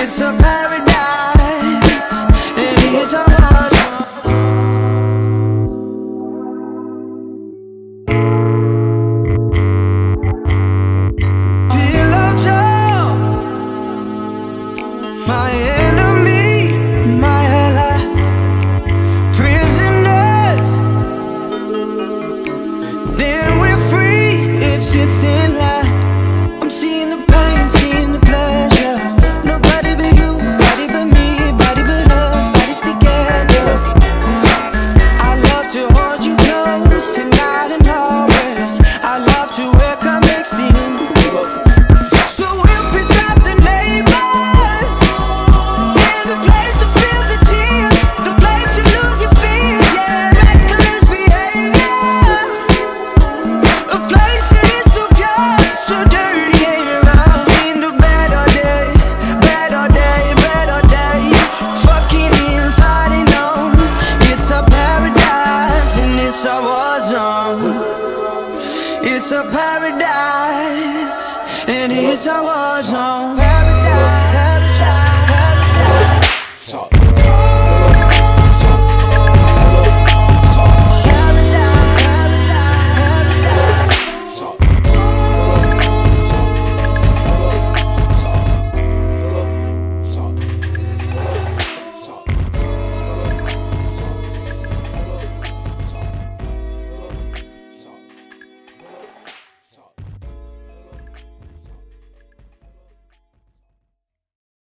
It's a paradise It is a Pillow talk My enemy, my ally. Prisoners. Then we're free, it's a thin line. I'm seeing the pain, seeing the Was on. It's a paradise, and it's I was on paradise.